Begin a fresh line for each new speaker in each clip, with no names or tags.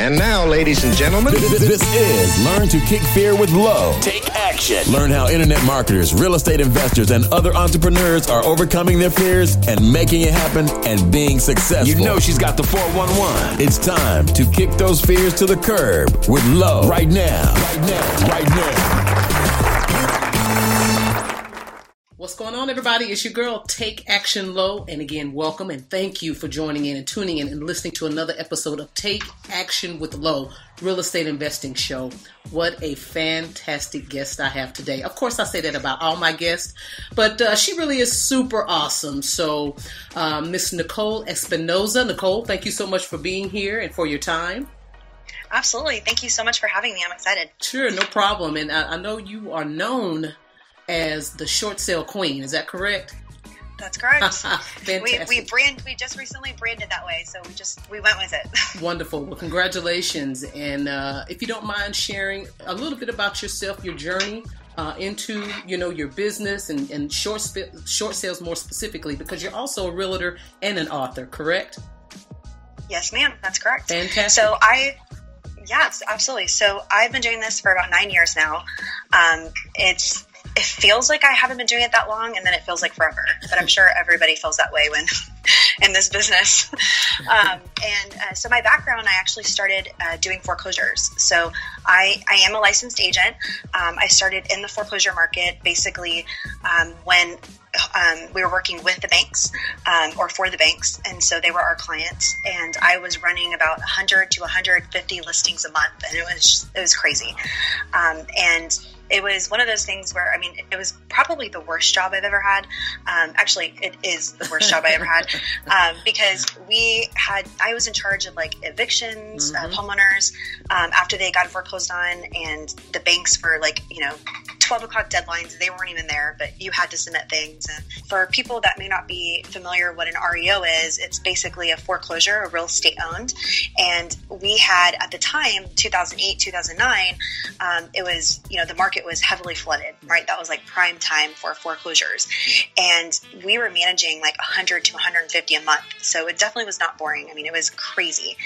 And now, ladies and gentlemen,
This is Learn to Kick Fear with Low.
Take action.
Learn how internet marketers, real estate investors, and other entrepreneurs are overcoming their fears and making it happen and being successful.
You know she's got the 411.
it's time to kick those fears to the curb with Low right now. Right now. Right now.
What's going on, everybody? It's your girl, Take Action Low. And again, welcome and thank you for joining in and tuning in and listening to another episode of Take Action with Low, Real Estate Investing Show. What a fantastic guest I have today. Of course, I say that about all my guests, but uh, she really is super awesome. So, um, Miss Nicole Espinoza. Nicole, thank you so much for being here and for your time.
Absolutely. Thank you so much for having me. I'm excited.
Sure, no problem. And I, I know you are known as the short sale queen. Is that correct?
That's correct. we,
Fantastic.
we brand we just recently branded that way, so we just we went with it.
Wonderful. Well, congratulations. And uh, if you don't mind sharing a little bit about yourself, your journey uh, into you know your business and, and short short sales more specifically, because you're also a realtor and an author, correct?
yes, ma'am. That's correct.
Fantastic.
So I. Yes, absolutely. So I've been doing this for about nine years now. Um, it's it feels like I haven't been doing it that long, and then it feels like forever. But I'm sure everybody feels that way when in this business. Um, and uh, so my background, I actually started uh, doing foreclosures. So I, I am a licensed agent. Um, I started in the foreclosure market basically um, when um, we were working with the banks um, or for the banks, and so they were our clients. And I was running about 100 to 150 listings a month, and it was it was crazy. Um, and it was one of those things where I mean, it was probably the worst job I've ever had. Um, actually, it is the worst job I ever had um, because we had I was in charge of like evictions, uh, homeowners um, after they got foreclosed on, and the banks were like you know. 12 o'clock deadlines, they weren't even there, but you had to submit things. And for people that may not be familiar what an REO is, it's basically a foreclosure, a real estate owned. And we had at the time, 2008, 2009, um, it was, you know, the market was heavily flooded, right? That was like prime time for foreclosures. And we were managing like 100 to 150 a month. So it definitely was not boring. I mean, it was crazy.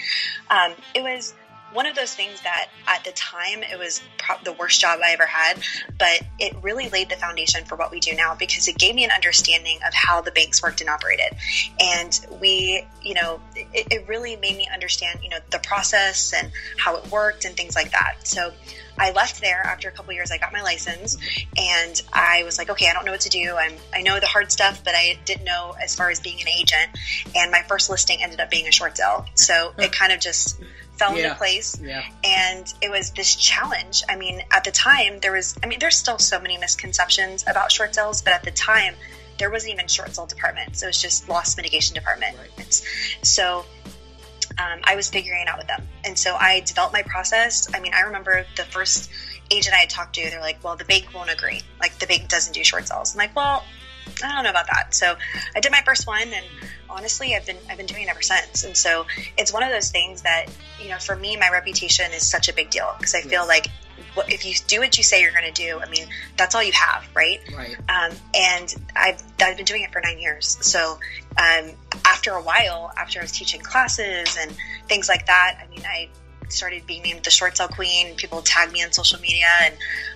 Um, it was one of those things that at the time it was pro- the worst job I ever had, but it really laid the foundation for what we do now because it gave me an understanding of how the banks worked and operated. And we, you know, it, it really made me understand, you know, the process and how it worked and things like that. So I left there after a couple years. I got my license, and I was like, okay, I don't know what to do. I'm I know the hard stuff, but I didn't know as far as being an agent. And my first listing ended up being a short sale, so it kind of just fell
Yeah.
into place.
Yeah.
And it was this challenge. I mean, at the time, there was. I mean, there's still so many misconceptions about short sales, but at the time. There wasn't even short sale department, so it was just loss mitigation department. It's- So um, I was figuring it out with them. And so I developed my process. I mean, I remember the first agent I had talked to, they're like, well, the bank won't agree. Like, the bank doesn't do short sales. I'm like, well, I don't know about that. So I did my first one, and honestly, I've been I've been doing it ever since. And so it's one of those things that you know, for me, my reputation is such a big deal because I feel like if you do what you say you're going to do, I mean, that's all you have, right?
Right.
Um, and I've I've been doing it for nine years. So um, after a while, after I was teaching classes and things like that, I mean, I started being named the short sale queen. People tag me on social media, and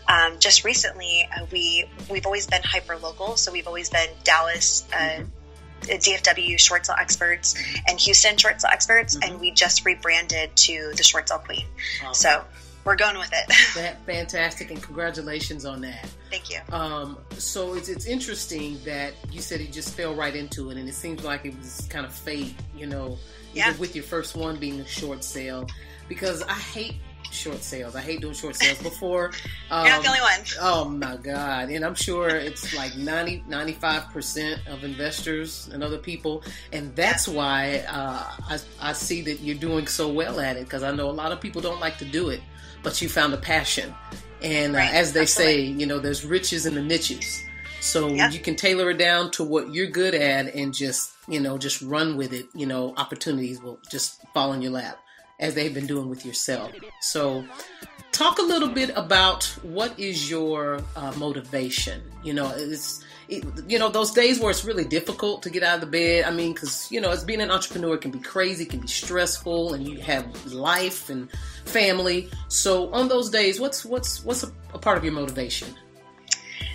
um, just recently, uh, we we've always been hyper local. So we've always been Dallas. Uh, mm-hmm. DFW short sale experts and Houston short sale experts, mm-hmm. and we just rebranded to the short sale queen. So we're going with it.
That, fantastic, and congratulations on that.
Thank you.
Um, so it's it's interesting that you said you just fell right into it, and it seems like it was kind of fate, you know, yeah. with your first one being a short sale, because I hate short sales. I hate doing short sales before.
Um, You're not the only one.
Oh my God. And I'm sure it's like 90, 95% of investors and other people. And that's why uh, I, I see that you're doing so well at it because I know a lot of people don't like to do it, but you found a passion. And uh, right. uh, as they Absolutely. say, you know, there's riches in the niches. So yep. you can tailor it down to what you're good at and just, you know, just run with it. You know, opportunities will just fall in your lap as they've been doing with yourself. So, talk a little bit about what is your uh, motivation. You know, it's it, you know those days where it's really difficult to get out of the bed. I mean, because you know, as being an entrepreneur can be crazy, can be stressful, and you have life and family. So, on those days, what's what's what's a, a part of your motivation?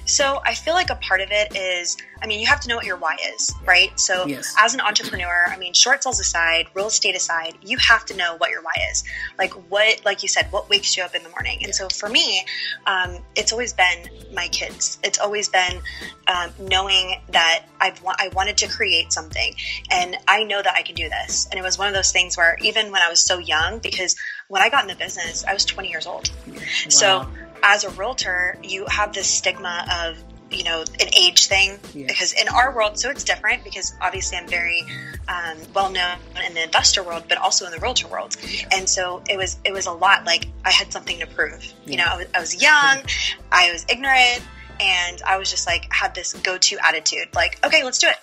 So I feel like a part of it is, I mean, you have to know what your why is, right? So yes. as an entrepreneur, I mean, short sales aside, real estate aside, you have to know what your why is. Like what, like you said, what wakes you up in the morning. And so for me, um, it's always been my kids. It's always been um, knowing that I've wa- I wanted to create something, and I know that I can do this. And it was one of those things where even when I was so young, because when I got in the business, I was 20 years old. Wow. So as a realtor, you have this stigma of you know an age thing yeah. because in our world so it's different because obviously i'm very um, well known in the investor world but also in the realtor world yeah. and so it was it was a lot like i had something to prove yeah. you know I was, I was young i was ignorant and i was just like had this go-to attitude like okay let's do it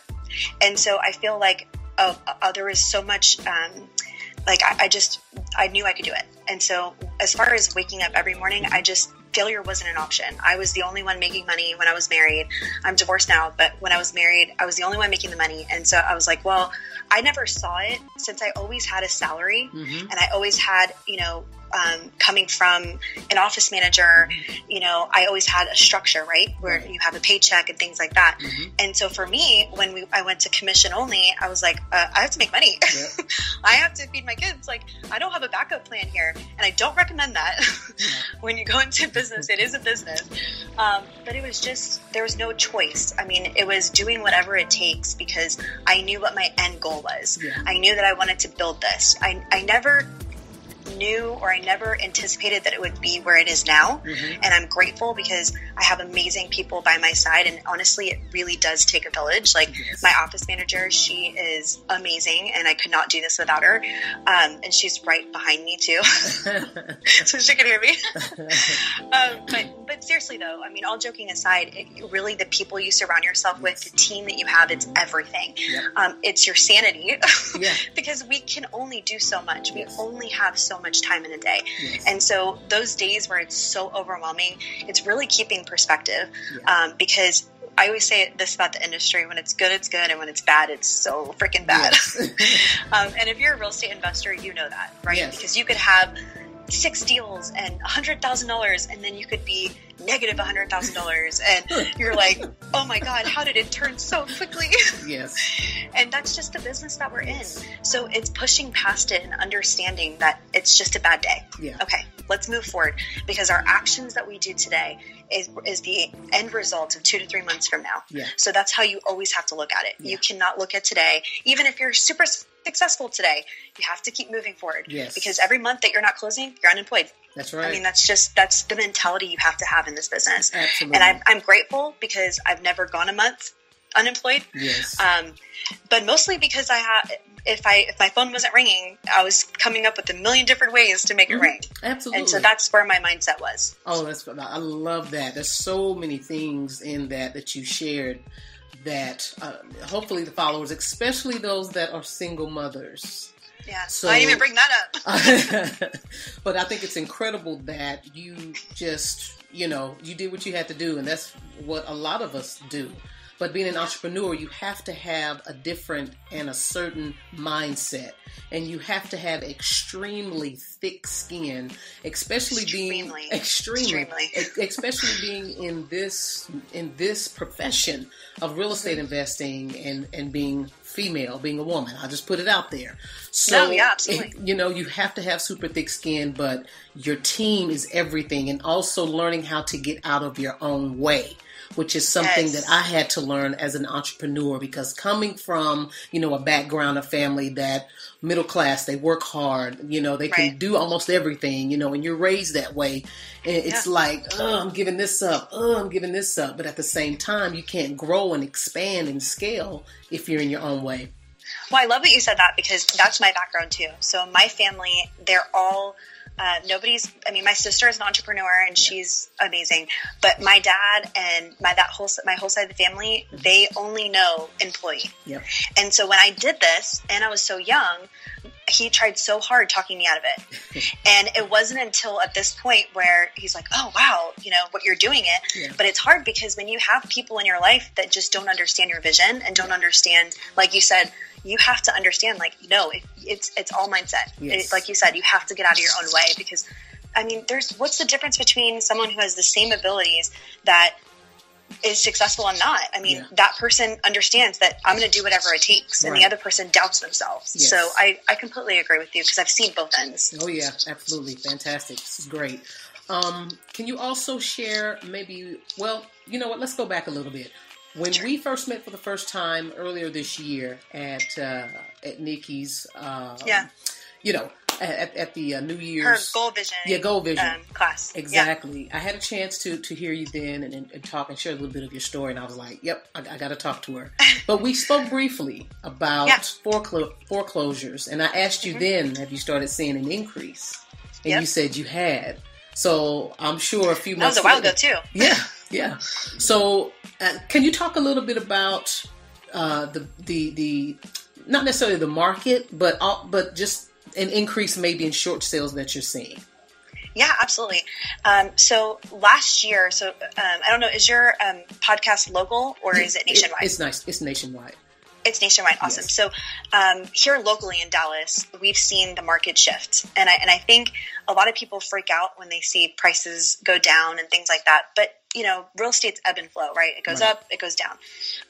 and so i feel like oh, oh there was so much um, like I, I just i knew i could do it and so as far as waking up every morning i just failure wasn't an option. I was the only one making money when I was married. I'm divorced now, but when I was married, I was the only one making the money. And so I was like, well, I never saw it since I always had a salary mm-hmm. and I always had, you know, um, coming from an office manager, you know, I always had a structure, right, where you have a paycheck and things like that. Mm-hmm. And so for me, when we I went to commission only, I was like, uh, I have to make money. Yeah. I have to feed my kids. Like, I don't have a backup plan here, and I don't recommend that. When you go into business, it is a business. Um, but it was just there was no choice. I mean, it was doing whatever it takes because I knew what my end goal was. Yeah. I knew that I wanted to build this. I I never knew or I never anticipated that it would be where it is now. Mm-hmm. And I'm grateful because I have amazing people by my side. And honestly, it really does take a village. Like yes. my office manager, she is amazing and I could not do this without her. Um, and she's right behind me too. so she can hear me. um, but, but seriously though, I mean, all joking aside, it, really the people you surround yourself with, the team that you have, it's everything. Yep. Um, it's your sanity yeah. because we can only do so much. We yes. only have so much time in a day. Yes. And so those days where it's so overwhelming, it's really keeping perspective yeah. um, because I always say this about the industry: when it's good, it's good, and when it's bad, it's so freaking bad. Yes. um, and if you're a real estate investor, you know that, right? Yes. Because you could have six deals and a hundred thousand dollars, and then you could be negative hundred thousand dollars, and you're like, oh my god, how did it turn so quickly?
Yes.
and that's just the business that we're in. So it's pushing past it and understanding that it's just a bad day.
Yeah.
Okay, let's move forward because our actions that we do today is, is the end result of two to three months from now.
Yeah.
So that's how you always have to look at it. Yeah. You cannot look at today, even if you're super successful today, you have to keep moving forward.
Yes.
Because every month that you're not closing, you're unemployed.
That's right. I
mean, that's just that's the mentality you have to have in this business.
Absolutely.
And I'm, I'm grateful because I've never gone a month unemployed.
Yes.
Um, but mostly because I have, if I if my phone wasn't ringing, I was coming up with a million different ways to make it mm-hmm. ring.
Absolutely.
And so that's where my mindset was.
Oh, that's I love that. There's so many things in that that you shared that uh, hopefully the followers, especially those that are single mothers,
Yeah, so, I didn't even bring that
up. but I think it's incredible that you just, you know, you did what you had to do, and that's what a lot of us do. But being an entrepreneur, you have to have a different and a certain mindset. And you have to have extremely thick skin, especially extremely. being extremely, extremely, especially being in this in this profession of real estate investing and and being female, being a woman. I'll just put it out there.
So, no, yeah.
It, you know, you have to have super thick skin, but your team is everything, and also learning how to get out of your own way which is something yes. that I had to learn as an entrepreneur because coming from, you know, a background, a family that middle class, they work hard, you know, they can do almost everything, you know, and you're raised that way. And it's yeah. like, oh, I'm giving this up, oh, I'm giving this up. But at the same time, you can't grow and expand and scale if you're in your own way.
Well, I love that you said that because that's my background too. So my family, they're all uh, nobody's. I mean, my sister is an entrepreneur and she's amazing, but my dad and my that whole my whole side of the family, they only know employee.
Yep.
And so when I did this, and I was so young, he tried so hard talking me out of it. and it wasn't until at this point where he's like, "Oh wow, you know what you're doing it." Yeah. But it's hard because when you have people in your life that just don't understand your vision and don't understand, like you said, you have to understand like no it, it's it's all mindset. Yes. it, like you said you have to get out of your own way because i mean there's what's the difference between someone who has the same abilities that is successful and not? I mean yeah. that person understands that i'm going to do whatever it takes and right. the other person doubts themselves. Yes. so I, I completely agree with you because i've seen both ends.
Oh yeah. Absolutely. Fantastic. This is great. Um, can you also share maybe well you know what? Let's go back a little bit when we first met for the first time earlier this year at uh, at Nikki's, um,
yeah,
you know, at, at the uh, New Year's
her goal vision,
yeah, goal vision
um, class,
exactly. Yeah. I had a chance to to hear you then and, and, talk and share a little bit of your story, and I was like, "Yep, I, I got to talk to her." but we spoke briefly about yeah. foreclo- foreclosures, and I asked you mm-hmm. then, "Have you started seeing an increase?" And yep. you said you had. So I'm sure a few
months. That was a while ago too.
Yeah, yeah. So uh, can you talk a little bit about uh, the the the not necessarily the market, but all, but just an increase maybe in short sales that you're seeing?
Yeah, absolutely. Um, so last year, so um, I don't know, is your um, podcast local or is it nationwide?
It, it's nice. It's nationwide.
It's nationwide. Awesome. Yes. So um, here locally in Dallas, we've seen the market shift, and I and I think a lot of people freak out when they see prices go down and things like that. But you know, real estate's ebb and flow, right? It goes right. up, it goes down.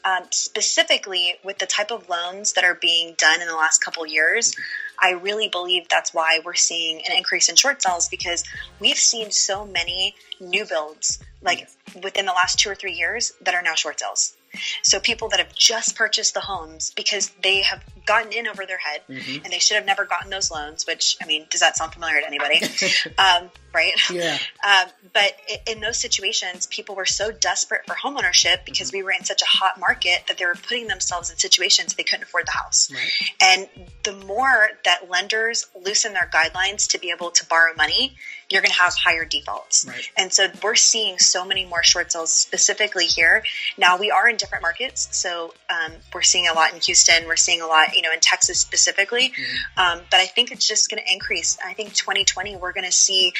Um, specifically with the type of loans that are being done in the last couple years, I really believe that's why we're seeing an increase in short sales because we've seen so many new builds, like within the last two or three years, that are now short sales. So people that have just purchased the homes because they have gotten in over their head mm-hmm. and they should have never gotten those loans, which, I mean, does that sound familiar to anybody? um, right?
Yeah.
Um, but in those situations, people were so desperate for homeownership because mm-hmm. we were in such a hot market that they were putting themselves in situations they couldn't afford the house. Right. And the more that lenders loosen their guidelines to be able to borrow money, you're going to have higher defaults. Right. And so we're seeing so many more short sales specifically here. Now we are in different markets. So um, we're seeing a lot in Houston. We're seeing a lot, you know, in Texas specifically. Mm-hmm. Um, but I think it's just going to increase. I think 2020, we're going to see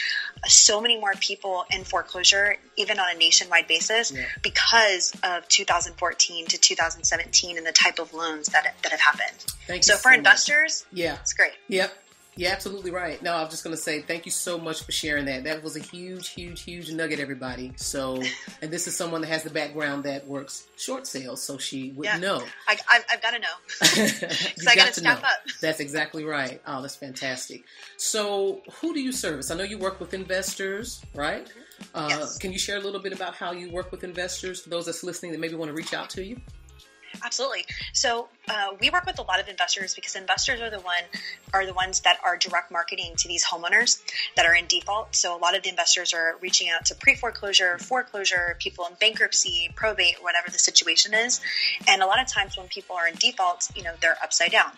so many more people in foreclosure, even on a nationwide basis, yeah. because of 2014 to 2017 and the type of loans that, that have happened.
Thank
so for investors,
yeah,
it's great.
Yep. You're absolutely right. No, I'm just going to say thank you so much for sharing that. That was a huge, huge, huge nugget, everybody. So, and this is someone that has the background that works short sales, so she would yeah. know.
I, have got to know. Because I got to step up.
That's exactly right. Oh, that's fantastic. So, who do you service? I know you work with investors, right? Mm-hmm. Uh, yes. Can you share a little bit about how you work with investors for those that's listening that maybe want to reach out to you?
Absolutely. So uh, we work with a lot of investors because investors are the one are the ones that are direct marketing to these homeowners that are in default. So a lot of the investors are reaching out to pre foreclosure, foreclosure, people in bankruptcy, probate, whatever the situation is. And a lot of times when people are in default, you know, they're upside down.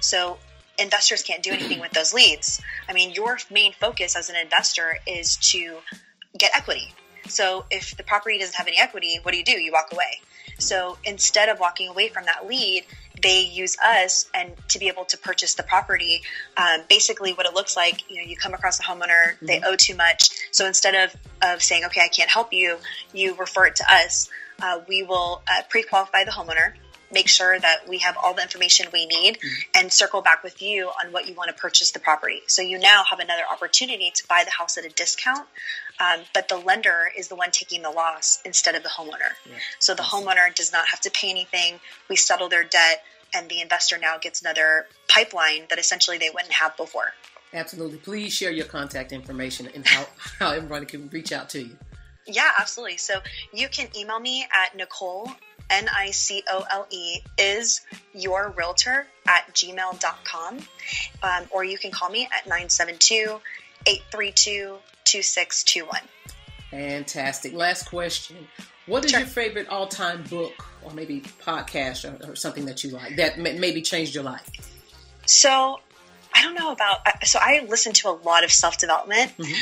So investors can't do anything with those leads. I mean, your main focus as an investor is to get equity. So if the property doesn't have any equity, what do you do? You walk away. So instead of walking away from that lead, they use us and to be able to purchase the property. Um, basically, what it looks like, you know, you come across a homeowner, mm-hmm. they owe too much. So instead of, of saying, okay, I can't help you, you refer it to us. Uh, we will uh, pre-qualify the homeowner make sure that we have all the information we need mm-hmm. and circle back with you on what you want to purchase the property. So you now have another opportunity to buy the house at a discount, um, but the lender is the one taking the loss instead of the homeowner. Yeah. So the homeowner does not have to pay anything. We settle their debt, and the investor now gets another pipeline that essentially they wouldn't have before.
Absolutely. Please share your contact information and how, how everybody can reach out to you.
Yeah, absolutely. So you can email me at Nicole N I C O L E, is your realtor at gmail.com. Um, or you can call me at 972 832 2621.
Fantastic. Last question. What is sure. your favorite all time book or maybe podcast or, or, something that you like that maybe changed your life?
So I don't know about. So I listen to a lot of self development. Mm-hmm.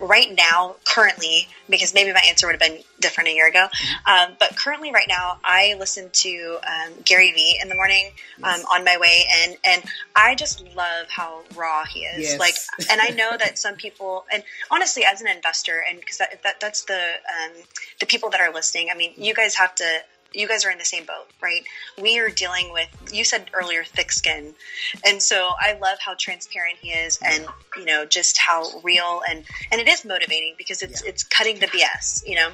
Um, right now, currently, because maybe my answer would have been different a year ago. Mm-hmm. Um, but currently, right now, I listen to um, Gary Vee in the morning yes. Um, on my way, and and I just love how raw he is. Yes. Like, and I know that some people, and honestly, as an investor, and because that, that that's the um, the people that are listening. I mean, you guys have to you guys are in the same boat, right? We are dealing with, you said earlier, thick skin. And so I love how transparent he is and, you know, just how real and, and it is motivating because it's, yeah. it's cutting the BS, you know?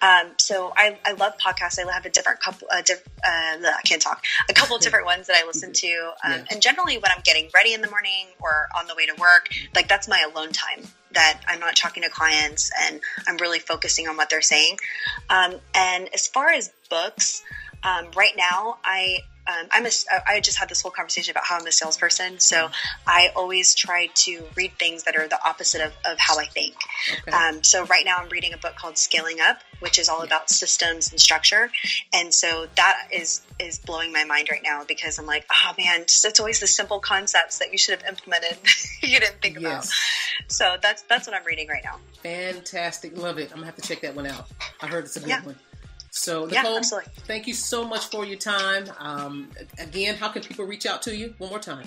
Um, so I, I love podcasts. I have a different couple, uh, diff, uh, I can't talk, a couple of different ones that I listen to. Um, yeah. And generally when I'm getting ready in the morning or on the way to work, like that's my alone time that I'm not talking to clients and I'm really focusing on what they're saying. Um, and as far as books, um, right now I um, I'm a, I just had this whole conversation about how I'm a salesperson. So. I always try to read things that are the opposite of, of how I think. Okay. Um, so right now I'm reading a book called Scaling Up, which is all about systems and structure. And so that is, is blowing my mind right now because I'm like, oh man, just, it's always the simple concepts that you should have implemented. you didn't think yes. about. So that's, that's what I'm reading right now.
Fantastic. Love it. I'm gonna have to check that one out. I heard it's a good yeah. one. So, Nicole, yeah, thank you so much for your time. Um, again, how can people reach out to you? One more time.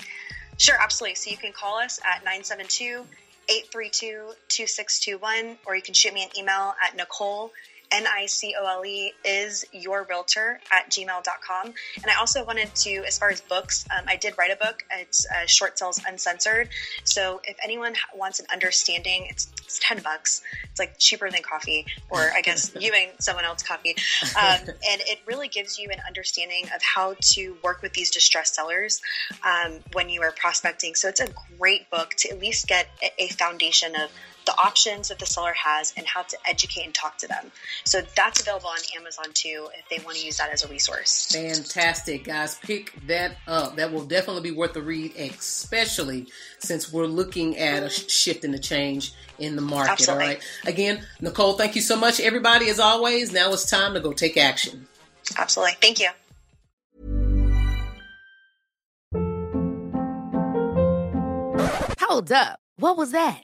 Sure, absolutely. So you can call us at 972 832 2621, or you can shoot me an email at Nicole N I C O L E is your realtor at gmail.com. And I also wanted to, as far as books, um, I did write a book. It's uh, Short Sales Uncensored. So if anyone wants an understanding, it's, it's 10 bucks. It's like cheaper than coffee, or I guess you and someone else coffee. Um, and it really gives you an understanding of how to work with these distressed sellers um, when you are prospecting. So it's a great book to at least get a foundation of the options that the seller has and how to educate and talk to them. So that's available on Amazon too if they want to use that as a resource.
Fantastic, guys. Pick that up. That will definitely be worth the read, especially since we're looking at a shift and a change in the market. Absolutely. All right. Again, Nicole, thank you so much, everybody, as always. Now it's time to go take action.
Absolutely. Thank you.
Hold up. What was that?